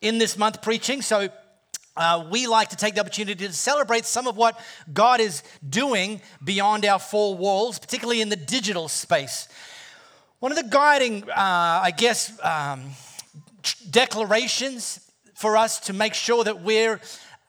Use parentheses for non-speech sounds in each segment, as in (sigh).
in this month preaching, so uh, we like to take the opportunity to celebrate some of what God is doing beyond our four walls, particularly in the digital space. One of the guiding, uh, I guess, um, declarations for us to make sure that we're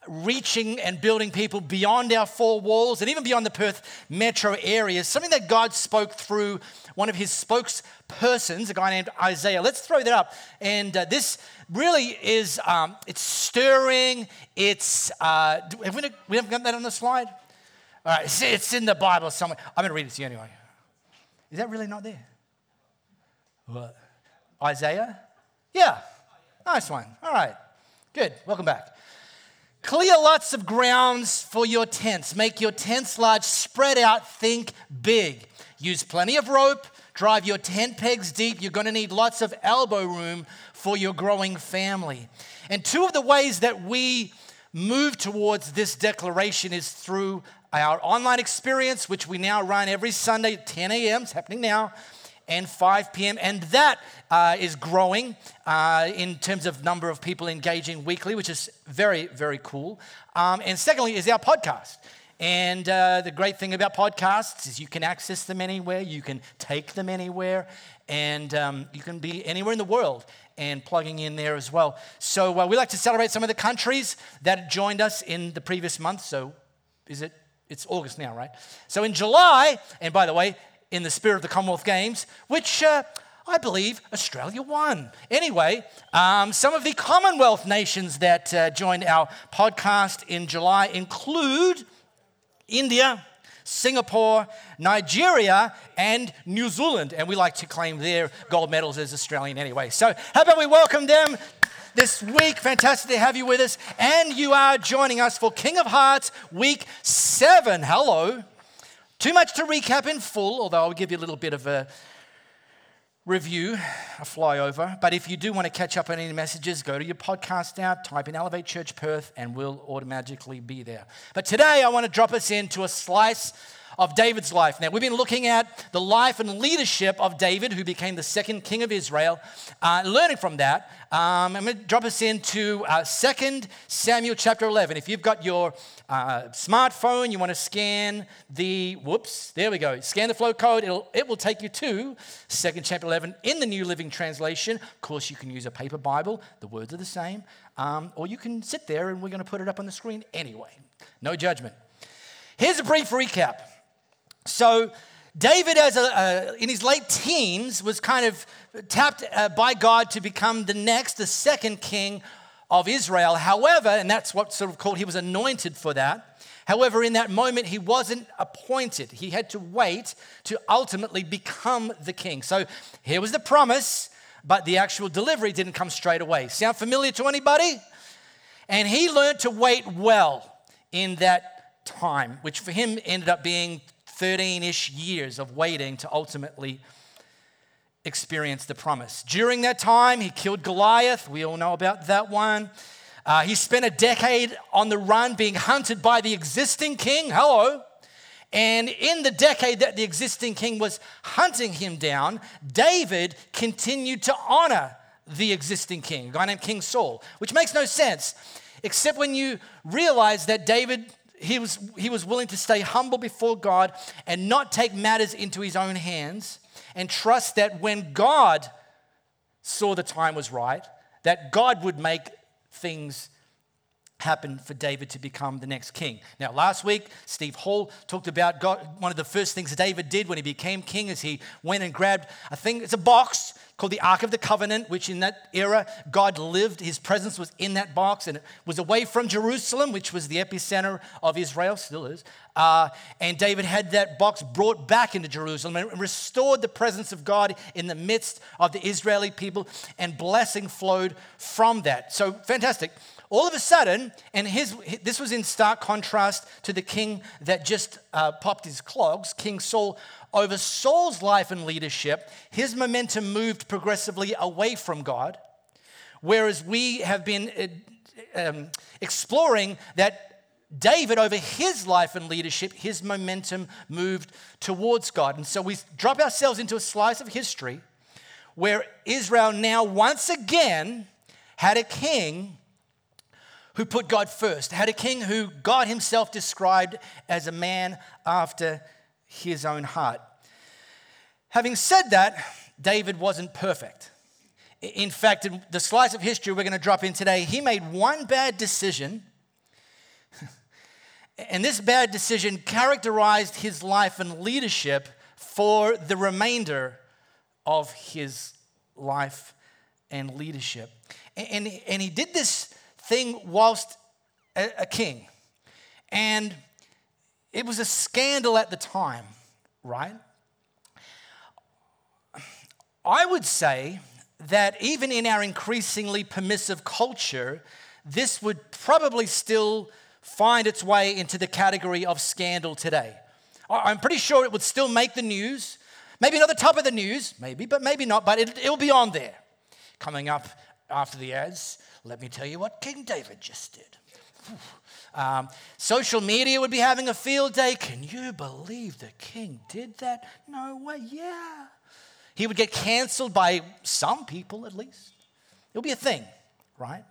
reaching and building people beyond our four walls and even beyond the Perth metro area something that God spoke through one of his spokespersons, a guy named Isaiah. Let's throw that up. And uh, this really is, um, it's stirring. It's, uh, have we, we haven't got that on the slide? All right, it's in the Bible somewhere. I'm going to read it to you anyway. Is that really not there? What? Isaiah? Yeah. Nice one. All right. Good. Welcome back. Clear lots of grounds for your tents. Make your tents large, spread out, think big. Use plenty of rope, drive your tent pegs deep. You're going to need lots of elbow room for your growing family. And two of the ways that we move towards this declaration is through our online experience, which we now run every Sunday at 10 a.m. It's happening now and 5 p.m. And that uh, is growing uh, in terms of number of people engaging weekly, which is very, very cool. Um, and secondly, is our podcast. And uh, the great thing about podcasts is you can access them anywhere, you can take them anywhere, and um, you can be anywhere in the world and plugging in there as well. So uh, we like to celebrate some of the countries that joined us in the previous month. So is it? It's August now, right? So in July, and by the way, in the spirit of the Commonwealth Games, which uh, I believe Australia won. Anyway, um, some of the Commonwealth nations that uh, joined our podcast in July include India, Singapore, Nigeria, and New Zealand. And we like to claim their gold medals as Australian anyway. So, how about we welcome them this week? Fantastic to have you with us. And you are joining us for King of Hearts Week 7. Hello. Too much to recap in full, although I'll give you a little bit of a review, a flyover. But if you do want to catch up on any messages, go to your podcast now, type in Elevate Church Perth, and we'll automatically be there. But today I want to drop us into a slice of David's life. Now, we've been looking at the life and leadership of David, who became the second king of Israel, uh, learning from that. Um, I'm going to drop us into uh, 2 Samuel chapter 11. If you've got your uh, smartphone, you want to scan the, whoops, there we go, scan the flow code, It'll, it will take you to 2 chapter 11 in the New Living Translation. Of course, you can use a paper Bible, the words are the same, um, or you can sit there and we're going to put it up on the screen anyway. No judgment. Here's a brief recap. So, David, as a, uh, in his late teens, was kind of tapped uh, by God to become the next, the second king of Israel. However, and that's what sort of called, he was anointed for that. However, in that moment, he wasn't appointed. He had to wait to ultimately become the king. So here was the promise, but the actual delivery didn't come straight away. Sound familiar to anybody? And he learned to wait well in that time, which for him ended up being 13 ish years of waiting to ultimately experience the promise. During that time, he killed Goliath. We all know about that one. Uh, he spent a decade on the run being hunted by the existing king. Hello. And in the decade that the existing king was hunting him down, David continued to honor the existing king, a guy named King Saul, which makes no sense, except when you realize that David he was, he was willing to stay humble before God and not take matters into his own hands and trust that when God saw the time was right, that God would make things happen for David to become the next king. Now, last week, Steve Hall talked about God, one of the first things David did when he became king is he went and grabbed a thing, it's a box called the Ark of the Covenant, which in that era, God lived, his presence was in that box, and it was away from Jerusalem, which was the epicenter of Israel, still is. Uh, and David had that box brought back into Jerusalem and restored the presence of God in the midst of the Israeli people, and blessing flowed from that. So, fantastic all of a sudden, and his, this was in stark contrast to the king that just uh, popped his clogs, King Saul. Over Saul's life and leadership, his momentum moved progressively away from God, whereas we have been uh, um, exploring that David, over his life and leadership, his momentum moved towards God. And so we drop ourselves into a slice of history where Israel now once again had a king who put God first, had a king who God himself described as a man after his own heart. Having said that, David wasn't perfect. In fact, in the slice of history we're going to drop in today, he made one bad decision. (laughs) And this bad decision characterized his life and leadership for the remainder of his life and leadership. And, and he did this thing whilst a, a king. And it was a scandal at the time, right? I would say that even in our increasingly permissive culture, this would probably still find its way into the category of scandal today. I'm pretty sure it would still make the news. Maybe not the top of the news, maybe, but maybe not, but it, will be on there. Coming up after the ads, let me tell you what King David just did. Um, social media would be having a field day. Can you believe the king did that? No way, yeah. He would get canceled by some people at least. It'll be a thing, right?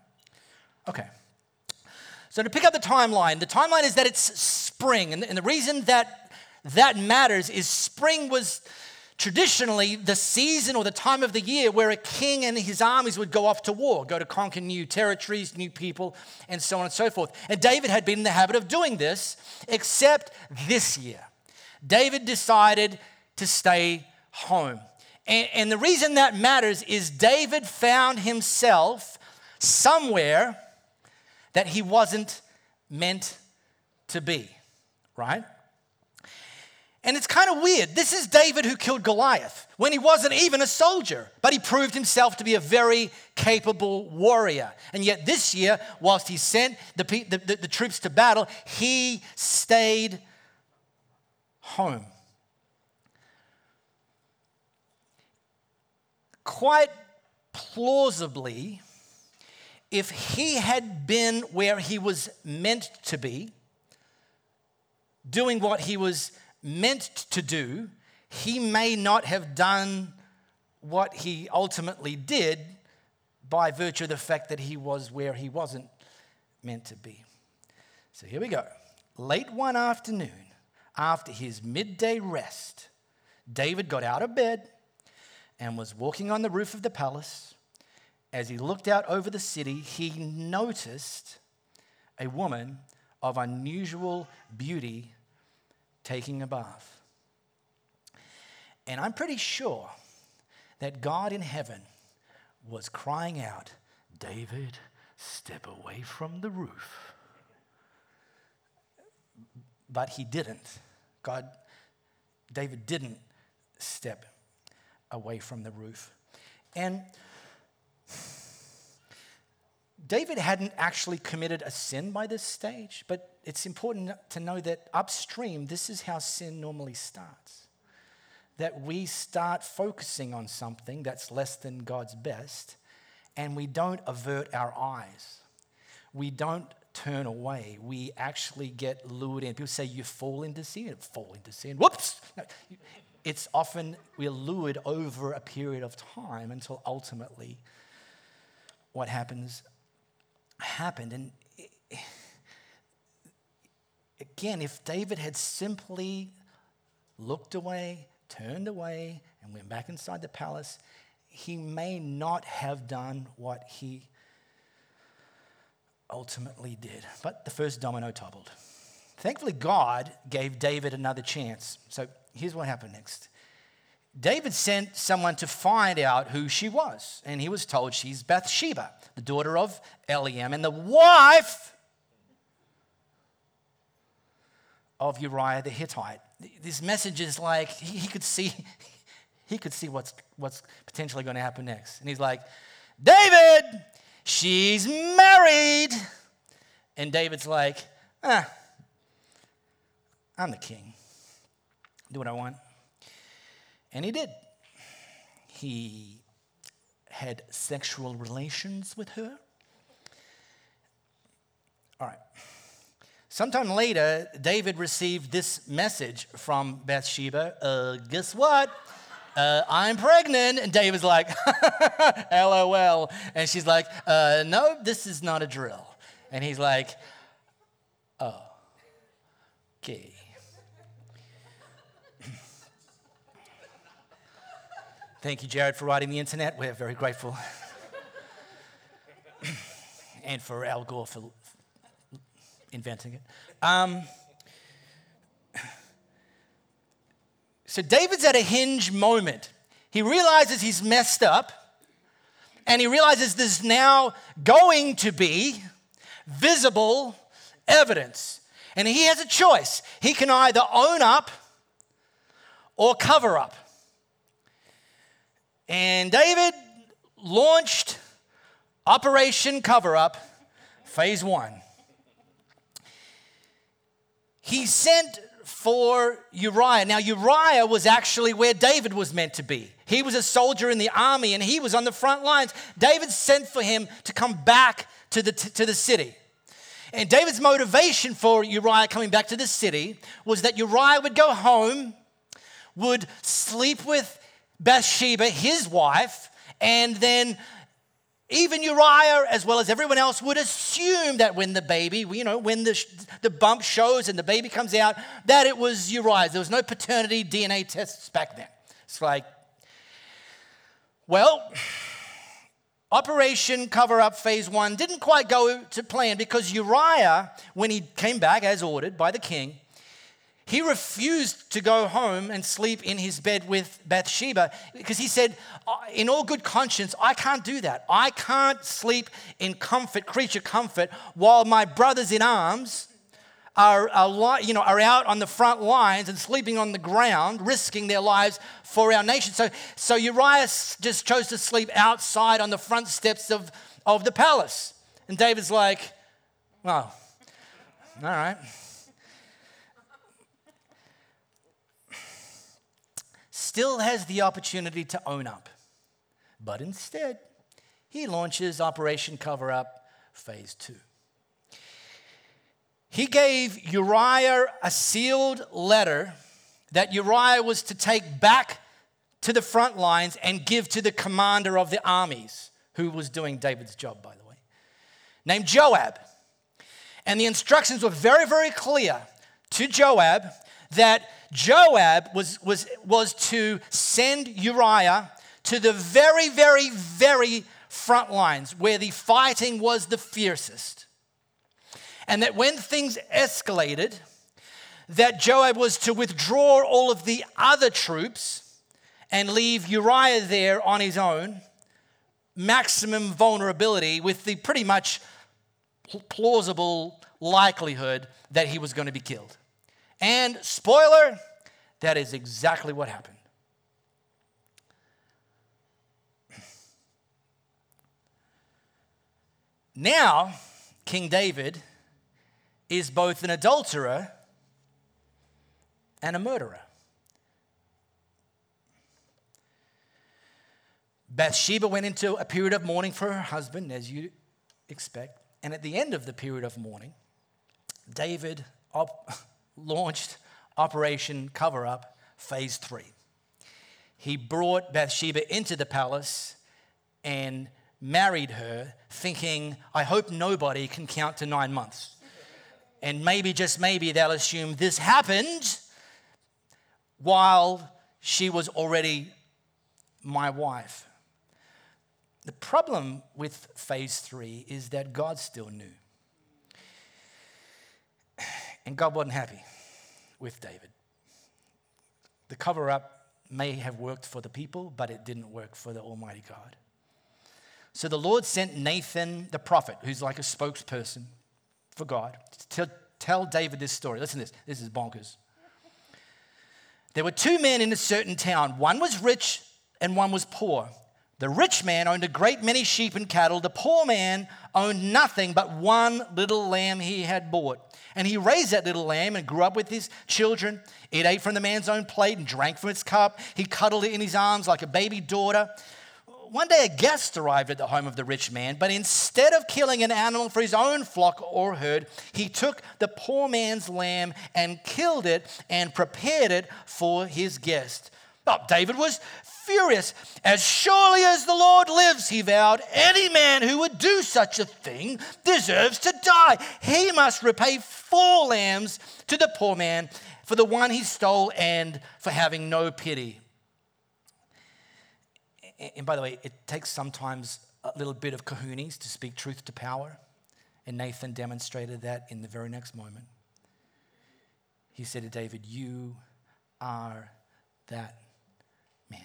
Okay. So to pick up the timeline, the timeline is that it's spring. And the reason that that matters is spring was traditionally the season or the time of the year where a king and his armies would go off to war, go to conquer new territories, new people, and so on and so forth. And David had been in the habit of doing this, except this year. David decided to stay home. And, and the reason that matters is David found himself somewhere that he wasn't meant to be, right? And it's kind of weird. This is David who killed Goliath when he wasn't even a soldier, but he proved himself to be a very capable warrior. And yet, this year, whilst he sent the, the, the, the troops to battle, he stayed home. Quite plausibly, if he had been where he was meant to be, doing what he was meant to do, he may not have done what he ultimately did by virtue of the fact that he was where he wasn't meant to be. So here we go. Late one afternoon, after his midday rest, David got out of bed and was walking on the roof of the palace. As he looked out over the city, he noticed a woman of unusual beauty taking a bath. And I'm pretty sure that God in heaven was crying out, David, step away from the roof. But he didn't. God, David didn't step away from the roof. And David hadn't actually committed a sin by this stage, but it's important to know that upstream, this is how sin normally starts. That we start focusing on something that's less than God's best, and we don't avert our eyes. We don't turn away. We actually get lured in. People say you fall into sin, fall into sin. Whoops! No, it's often we're lured over a period of time until ultimately what happens happened. And again, if David had simply looked away, turned away, and went back inside the palace, he may not have done what he ultimately did. But the first domino toppled. Thankfully, God gave David another chance. So here's what happened next. David sent someone to find out who she was, and he was told she's Bathsheba, the daughter of Eliam, and the wife of Uriah the Hittite. This message is like he could see, (laughs) he could see what's, what's potentially going to happen next. And he's like, David, she's married. And David's like, ah, I'm the king. Do what I want. And he did. He had sexual relations with her. All right. Sometime later, David received this message from Bathsheba uh, Guess what? Uh, I'm pregnant. And David's like, (laughs) LOL. And she's like, uh, No, this is not a drill. And he's like, Oh, okay. (laughs) Thank you, Jared, for writing the internet. We're very grateful. (laughs) and for Al Gore for inventing it. Um, so David's at a hinge moment. He realizes he's messed up, and he realizes there's now going to be visible evidence. And he has a choice. He can either own up or cover up. And David launched Operation Cover Up, phase one. He sent for Uriah. Now, Uriah was actually where David was meant to be. He was a soldier in the army and he was on the front lines. David sent for him to come back to the, to the city. And David's motivation for Uriah coming back to the city was that Uriah would go home, would sleep with Bathsheba, his wife, and then even Uriah, as well as everyone else, would assume that when the baby, you know, when the, the bump shows and the baby comes out, that it was Uriah. There was no paternity DNA tests back then. It's like, well, Operation Cover Up Phase One didn't quite go to plan because Uriah, when he came back as ordered by the king, he refused to go home and sleep in his bed with Bathsheba because he said, In all good conscience, I can't do that. I can't sleep in comfort, creature comfort, while my brothers in arms are, are, you know, are out on the front lines and sleeping on the ground, risking their lives for our nation. So, so Uriah just chose to sleep outside on the front steps of, of the palace. And David's like, Well, all right. Still has the opportunity to own up. But instead, he launches Operation Cover Up Phase 2. He gave Uriah a sealed letter that Uriah was to take back to the front lines and give to the commander of the armies, who was doing David's job, by the way, named Joab. And the instructions were very, very clear to Joab that Joab was, was, was to send Uriah to the very, very, very front lines where the fighting was the fiercest. And that when things escalated, that Joab was to withdraw all of the other troops and leave Uriah there on his own, maximum vulnerability with the pretty much plausible likelihood that he was going to be killed. And spoiler, that is exactly what happened. Now, King David is both an adulterer and a murderer. Bathsheba went into a period of mourning for her husband, as you expect. And at the end of the period of mourning, David op- (laughs) launched Operation Cover Up Phase 3. He brought Bathsheba into the palace and married her, thinking, I hope nobody can count to nine months. And maybe, just maybe, they'll assume this happened while she was already my wife. The problem with phase three is that God still knew. And God wasn't happy with David. The cover up may have worked for the people, but it didn't work for the Almighty God. So the Lord sent Nathan the prophet, who's like a spokesperson for God, to tell David this story. Listen to this. This is bonkers. There were two men in a certain town. One was rich and one was poor. The rich man owned a great many sheep and cattle. The poor man owned nothing but one little lamb he had bought. And he raised that little lamb and grew up with his children. It ate from the man's own plate and drank from its cup. He cuddled it in his arms like a baby daughter one day a guest arrived at the home of the rich man, but instead of killing an animal for his own flock or herd, he took the poor man's lamb and killed it and prepared it for his guest. Oh, David was furious. As surely as the Lord lives, he vowed, any man who would do such a thing deserves to die. He must repay four lambs to the poor man for the one he stole and for having no pity and by the way, it takes sometimes a little bit of kahunas to speak truth to power. And Nathan demonstrated that in the very next moment. He said to David, You are that man.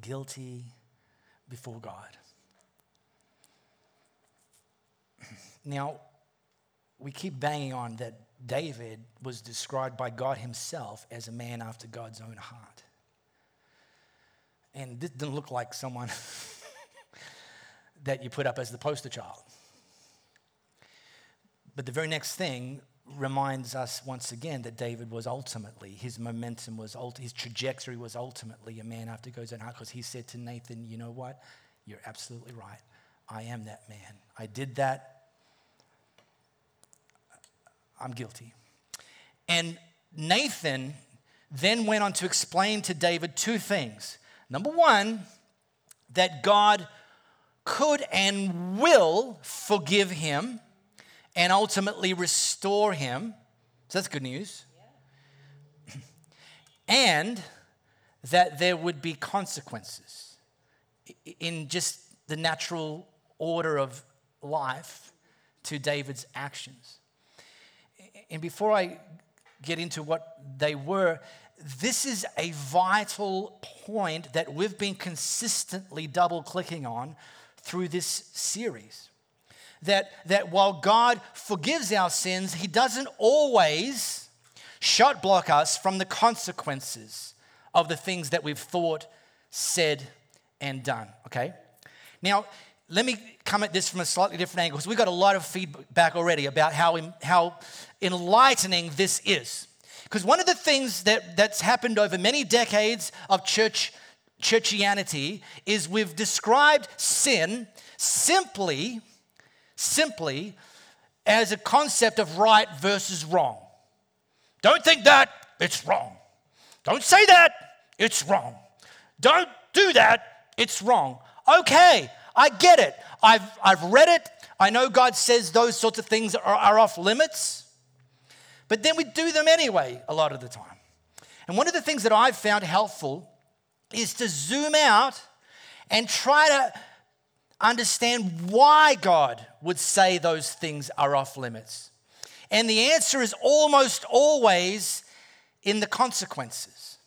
Guilty before God. (clears throat) Now, we keep banging on that David was described by God himself as a man after God's own heart. And this didn't look like someone (laughs) that you put up as the poster child. But the very next thing reminds us once again that David was ultimately, his momentum was, his trajectory was ultimately a man after God's own heart because he said to Nathan, You know what? You're absolutely right. I am that man. I did that. I'm guilty. And Nathan then went on to explain to David two things. Number one, that God could and will forgive him and ultimately restore him. So that's good news. (laughs) and that there would be consequences in just the natural order of life to David's actions. And before I get into what they were, this is a vital point that we've been consistently double clicking on through this series. That, that while God forgives our sins, He doesn't always shut block us from the consequences of the things that we've thought, said, and done. Okay? Now, let me come at this from a slightly different angle because we got a lot of feedback already about how, how enlightening this is. Because one of the things that, that's happened over many decades of church churchianity is we've described sin simply, simply as a concept of right versus wrong. Don't think that, it's wrong. Don't say that, it's wrong. Don't do that, it's wrong. Okay, I get it. I've, I've read it. I know God says those sorts of things are, are off limits. But then we do them anyway a lot of the time. And one of the things that I've found helpful is to zoom out and try to understand why God would say those things are off limits. And the answer is almost always in the consequences.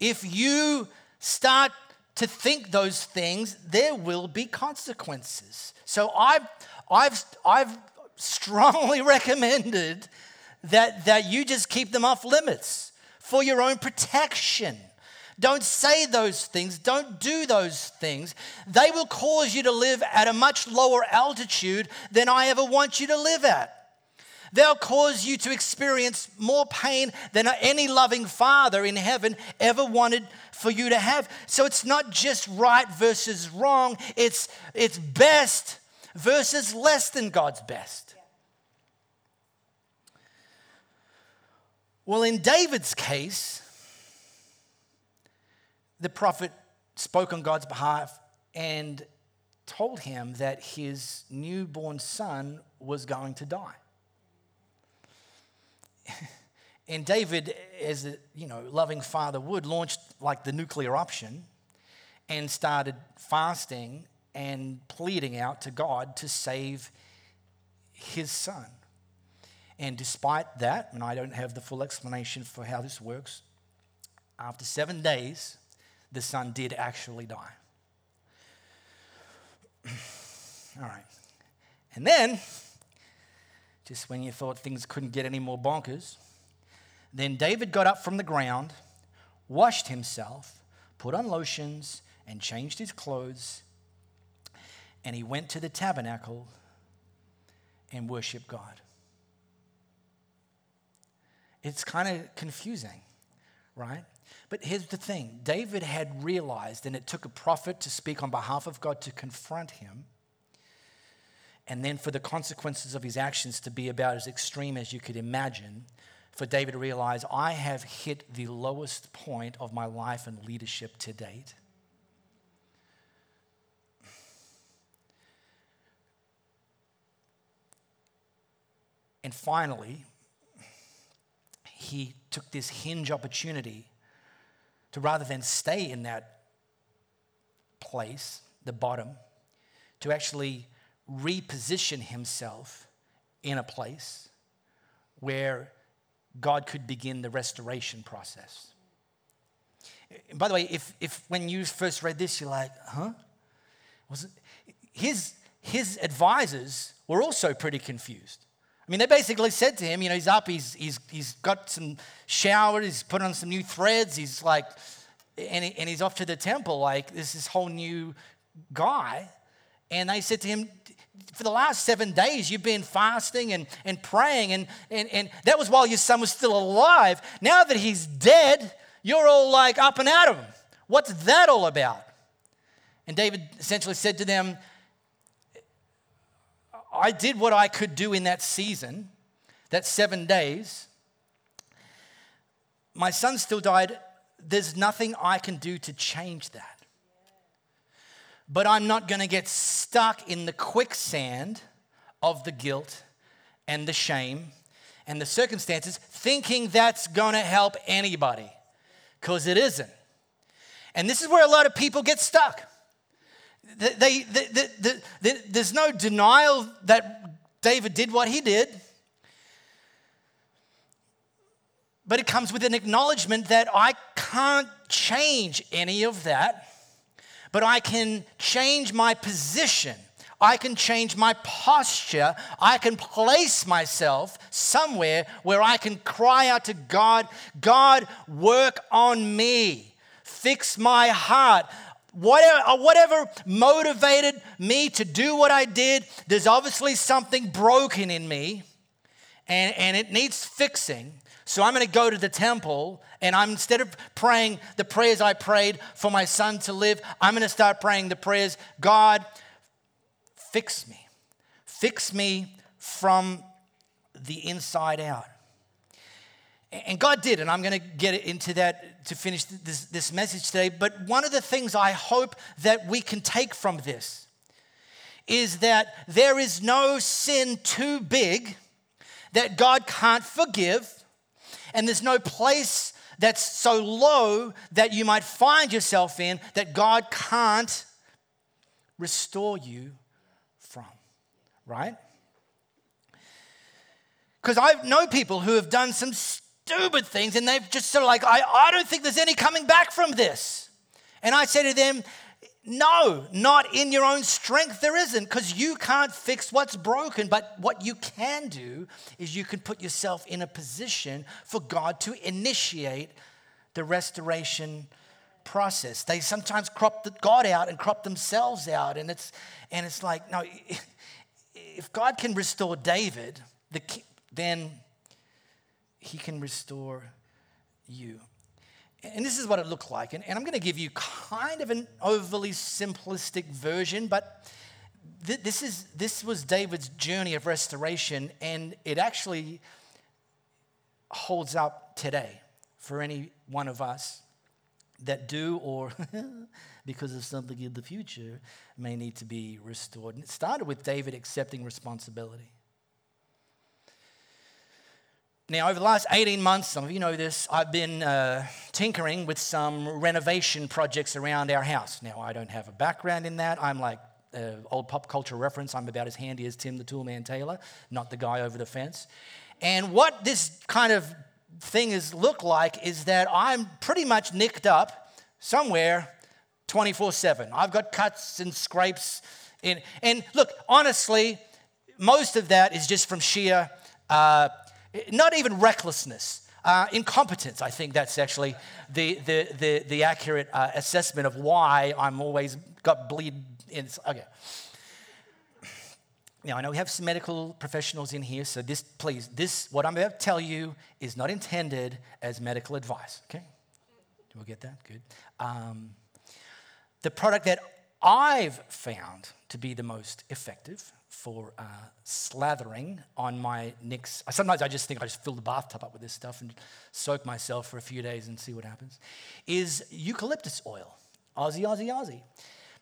If you start to think those things, there will be consequences. So I've, I've, I've strongly (laughs) recommended that, that you just keep them off limits for your own protection. Don't say those things. Don't do those things. They will cause you to live at a much lower altitude than I ever want you to live at. They'll cause you to experience more pain than any loving father in heaven ever wanted for you to have. So it's not just right versus wrong, it's, it's best versus less than God's best. Well, in David's case, the prophet spoke on God's behalf and told him that his newborn son was going to die. (laughs) and David, as a you know, loving father would, launched like the nuclear option and started fasting and pleading out to God to save his son. And despite that, and I don't have the full explanation for how this works, after seven days, the son did actually die. (clears throat) All right. And then, just when you thought things couldn't get any more bonkers, then David got up from the ground, washed himself, put on lotions, and changed his clothes, and he went to the tabernacle and worshiped God. It's kind of confusing, right? But here's the thing David had realized, and it took a prophet to speak on behalf of God to confront him, and then for the consequences of his actions to be about as extreme as you could imagine. For David to realize, I have hit the lowest point of my life and leadership to date. And finally, he took this hinge opportunity to rather than stay in that place, the bottom, to actually reposition himself in a place where God could begin the restoration process. And by the way, if, if when you first read this, you're like, huh? Was it? His, his advisors were also pretty confused. I mean, they basically said to him, you know, he's up, he's, he's, he's got some shower, he's put on some new threads, he's like, and, he, and he's off to the temple, like, this is whole new guy. And they said to him, for the last seven days, you've been fasting and, and praying, and, and, and that was while your son was still alive. Now that he's dead, you're all like up and out of him. What's that all about? And David essentially said to them, I did what I could do in that season, that seven days. My son still died. There's nothing I can do to change that. But I'm not going to get stuck in the quicksand of the guilt and the shame and the circumstances thinking that's going to help anybody because it isn't. And this is where a lot of people get stuck. They, they, they, there's no denial that David did what he did. But it comes with an acknowledgement that I can't change any of that, but I can change my position. I can change my posture. I can place myself somewhere where I can cry out to God, God, work on me. Fix my heart whatever, uh, whatever motivated me to do what I did, there's obviously something broken in me and, and it needs fixing. So I'm going to go to the temple and I'm instead of praying the prayers I prayed for my son to live, I'm going to start praying the prayers God, fix me. Fix me from the inside out. And God did, and I'm going to get into that to finish this, this message today. But one of the things I hope that we can take from this is that there is no sin too big that God can't forgive, and there's no place that's so low that you might find yourself in that God can't restore you from, right? Because I know people who have done some stupid things and they've just sort of like, I, I don't think there's any coming back from this. And I say to them, no, not in your own strength, there isn't, because you can't fix what's broken. But what you can do is you can put yourself in a position for God to initiate the restoration process. They sometimes crop God out and crop themselves out. And it's, and it's like, no, (laughs) if God can restore David, the, then he can restore you. And this is what it looked like. And, and I'm going to give you kind of an overly simplistic version, but th- this, is, this was David's journey of restoration, and it actually holds up today for any one of us that do or (laughs) because of something in the future may need to be restored. And it started with David accepting responsibility. Now, over the last 18 months, some of you know this, I've been uh, tinkering with some renovation projects around our house. Now, I don't have a background in that. I'm like uh, old pop culture reference. I'm about as handy as Tim the Toolman Taylor, not the guy over the fence. And what this kind of thing is look like is that I'm pretty much nicked up somewhere 24 7. I've got cuts and scrapes. In, and look, honestly, most of that is just from sheer, uh, not even recklessness, uh, incompetence. I think that's actually the, the, the, the accurate uh, assessment of why I'm always got bleed in. Okay. Now, I know we have some medical professionals in here, so this, please, this, what I'm about to tell you is not intended as medical advice, okay? Do we get that? Good. Um, the product that I've found to be the most effective for uh, slathering on my nicks. Sometimes I just think I just fill the bathtub up with this stuff and soak myself for a few days and see what happens. Is eucalyptus oil. Aussie, Aussie, Aussie.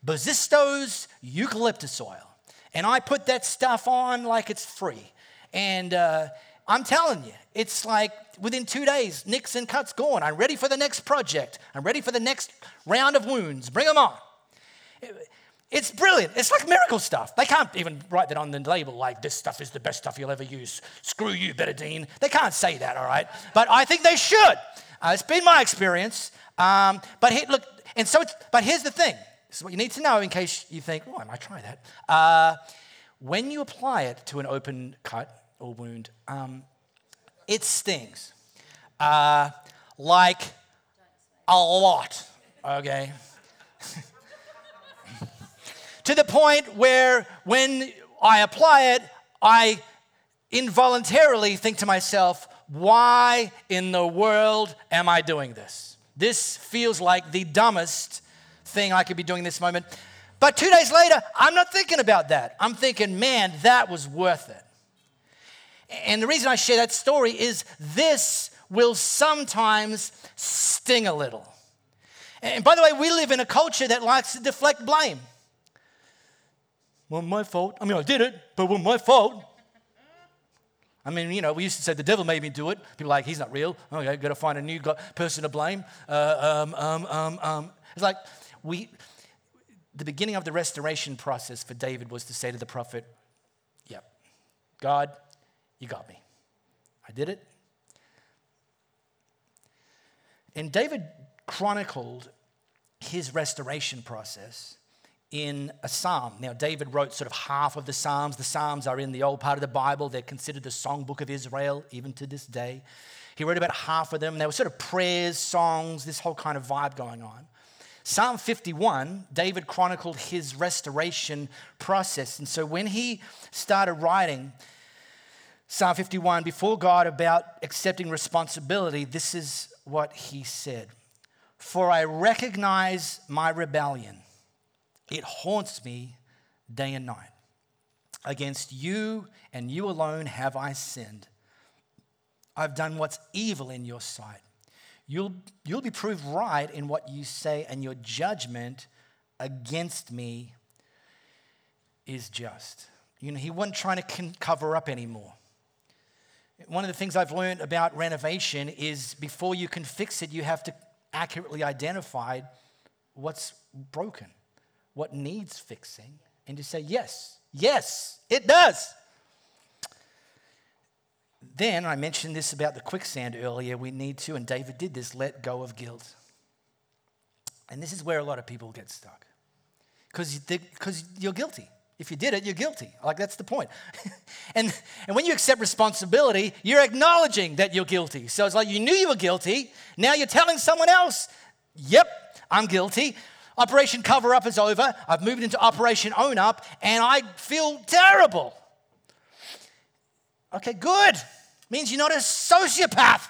Bosisto's eucalyptus oil. And I put that stuff on like it's free. And uh, I'm telling you, it's like within two days, nicks and cuts gone. I'm ready for the next project. I'm ready for the next round of wounds. Bring them on. It's brilliant. It's like miracle stuff. They can't even write that on the label like this stuff is the best stuff you'll ever use. Screw you, Betadine. They can't say that, all right? But I think they should. Uh, it's been my experience. Um, but he, look, and so, but here's the thing this is what you need to know in case you think, oh, I might try that. Uh, when you apply it to an open cut or wound, um, it stings. Uh, like a lot, okay? To the point where when I apply it, I involuntarily think to myself, why in the world am I doing this? This feels like the dumbest thing I could be doing this moment. But two days later, I'm not thinking about that. I'm thinking, man, that was worth it. And the reason I share that story is this will sometimes sting a little. And by the way, we live in a culture that likes to deflect blame. Well, my fault. I mean, I did it, but it wasn't my fault. I mean, you know, we used to say the devil made me do it. People like, he's not real. Okay, got to find a new person to blame. Uh, um, um, um, um. It's like, we, the beginning of the restoration process for David was to say to the prophet, Yep, God, you got me. I did it. And David chronicled his restoration process in a psalm. Now, David wrote sort of half of the Psalms. The Psalms are in the old part of the Bible, they're considered the songbook of Israel, even to this day. He wrote about half of them. They were sort of prayers, songs, this whole kind of vibe going on. Psalm 51, David chronicled his restoration process. And so when he started writing Psalm 51 before God about accepting responsibility, this is what he said For I recognize my rebellion, it haunts me day and night. Against you and you alone have I sinned. I've done what's evil in your sight You'll, you'll be proved right in what you say, and your judgment against me is just. You know, he wasn't trying to cover up anymore. One of the things I've learned about renovation is before you can fix it, you have to accurately identify what's broken, what needs fixing, and to say, yes, yes, it does. Then I mentioned this about the quicksand earlier. We need to, and David did this, let go of guilt. And this is where a lot of people get stuck because you're guilty. If you did it, you're guilty. Like, that's the point. (laughs) and, and when you accept responsibility, you're acknowledging that you're guilty. So it's like you knew you were guilty. Now you're telling someone else, yep, I'm guilty. Operation Cover Up is over. I've moved into Operation Own Up, and I feel terrible. Okay, good. Means you're not a sociopath.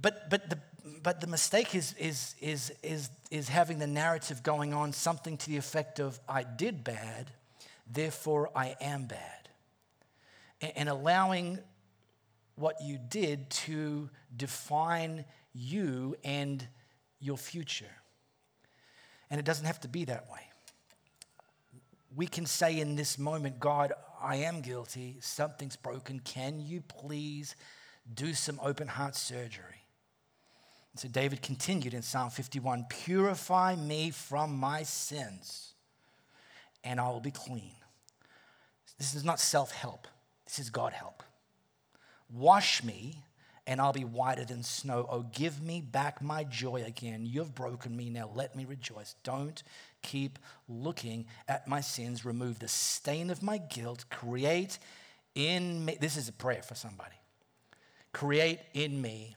But, but, the, but the mistake is, is, is, is, is having the narrative going on something to the effect of, I did bad, therefore I am bad. And, and allowing what you did to define you and your future. And it doesn't have to be that way we can say in this moment, God, I am guilty. Something's broken. Can you please do some open heart surgery? And so David continued in Psalm 51 Purify me from my sins, and I will be clean. This is not self help, this is God help. Wash me, and I'll be whiter than snow. Oh, give me back my joy again. You've broken me, now let me rejoice. Don't keep looking at my sins. Remove the stain of my guilt. Create in me. This is a prayer for somebody. Create in me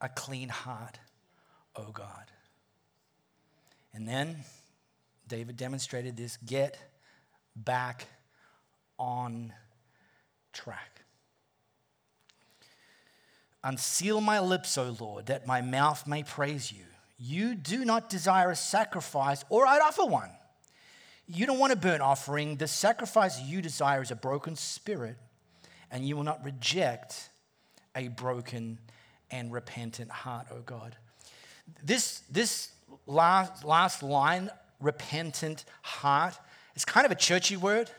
a clean heart, oh God. And then David demonstrated this get back on track. Unseal my lips, O Lord, that my mouth may praise you. You do not desire a sacrifice, or I'd offer one. You don't want a burnt offering. The sacrifice you desire is a broken spirit, and you will not reject a broken and repentant heart, O God. This, this last, last line, repentant heart, is kind of a churchy word.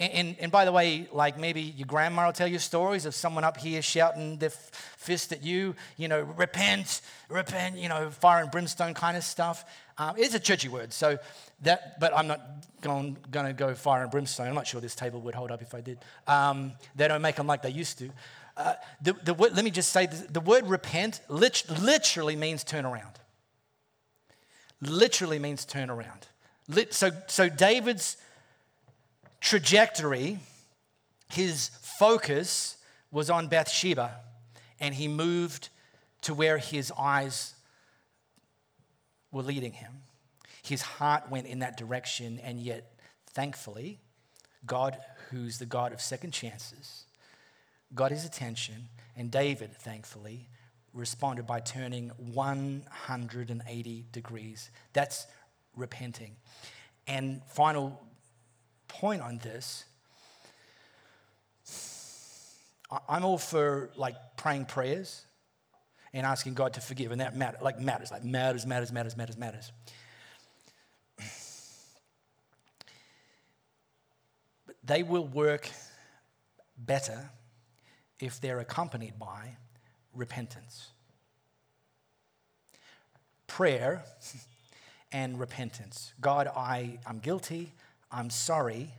And, and, by the way, like maybe your grandma will tell you stories of someone up here shouting their fist at you, you know, repent, repent, you know, fire and brimstone kind of stuff. Um, it's a churchy word, so that, but I'm not going, to go fire and brimstone. I'm not sure this table would hold up if I did. Um, they don't make them like they used to. Uh, the, the, let me just say the, the word repent lit, literally means turn around. Literally means turn around. Lit, so, so David's trajectory, his focus was on Bathsheba, and he moved to where his eyes were leading him. His heart went in that direction, and yet, thankfully, God, who's the God of second chances, got his attention, and David, thankfully, responded by turning 180 degrees. That's repenting. And final point on this I'm all for like praying prayers and asking God to forgive, and that matter, like matters, like matters, matters, matters, matters, matters. But they will work better if they're accompanied by repentance. Prayer (laughs) and repentance. God, I, I'm guilty. I'm sorry,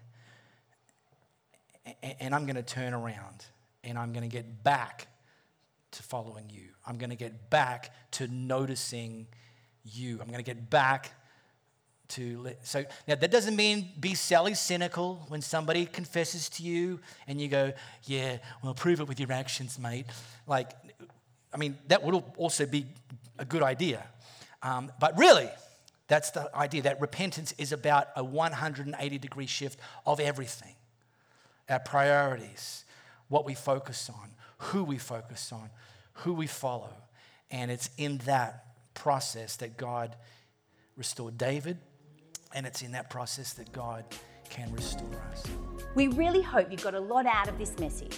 and I'm going to turn around and I'm going to get back to following you. I'm going to get back to noticing you. I'm going to get back to so now that doesn't mean be Sally cynical when somebody confesses to you and you go, yeah, well, prove it with your actions, mate. Like, I mean, that would also be a good idea. Um, but really, that's the idea that repentance is about a 180 degree shift of everything our priorities, what we focus on, who we focus on, who we follow. And it's in that process that God restored David, and it's in that process that God can restore us. We really hope you got a lot out of this message.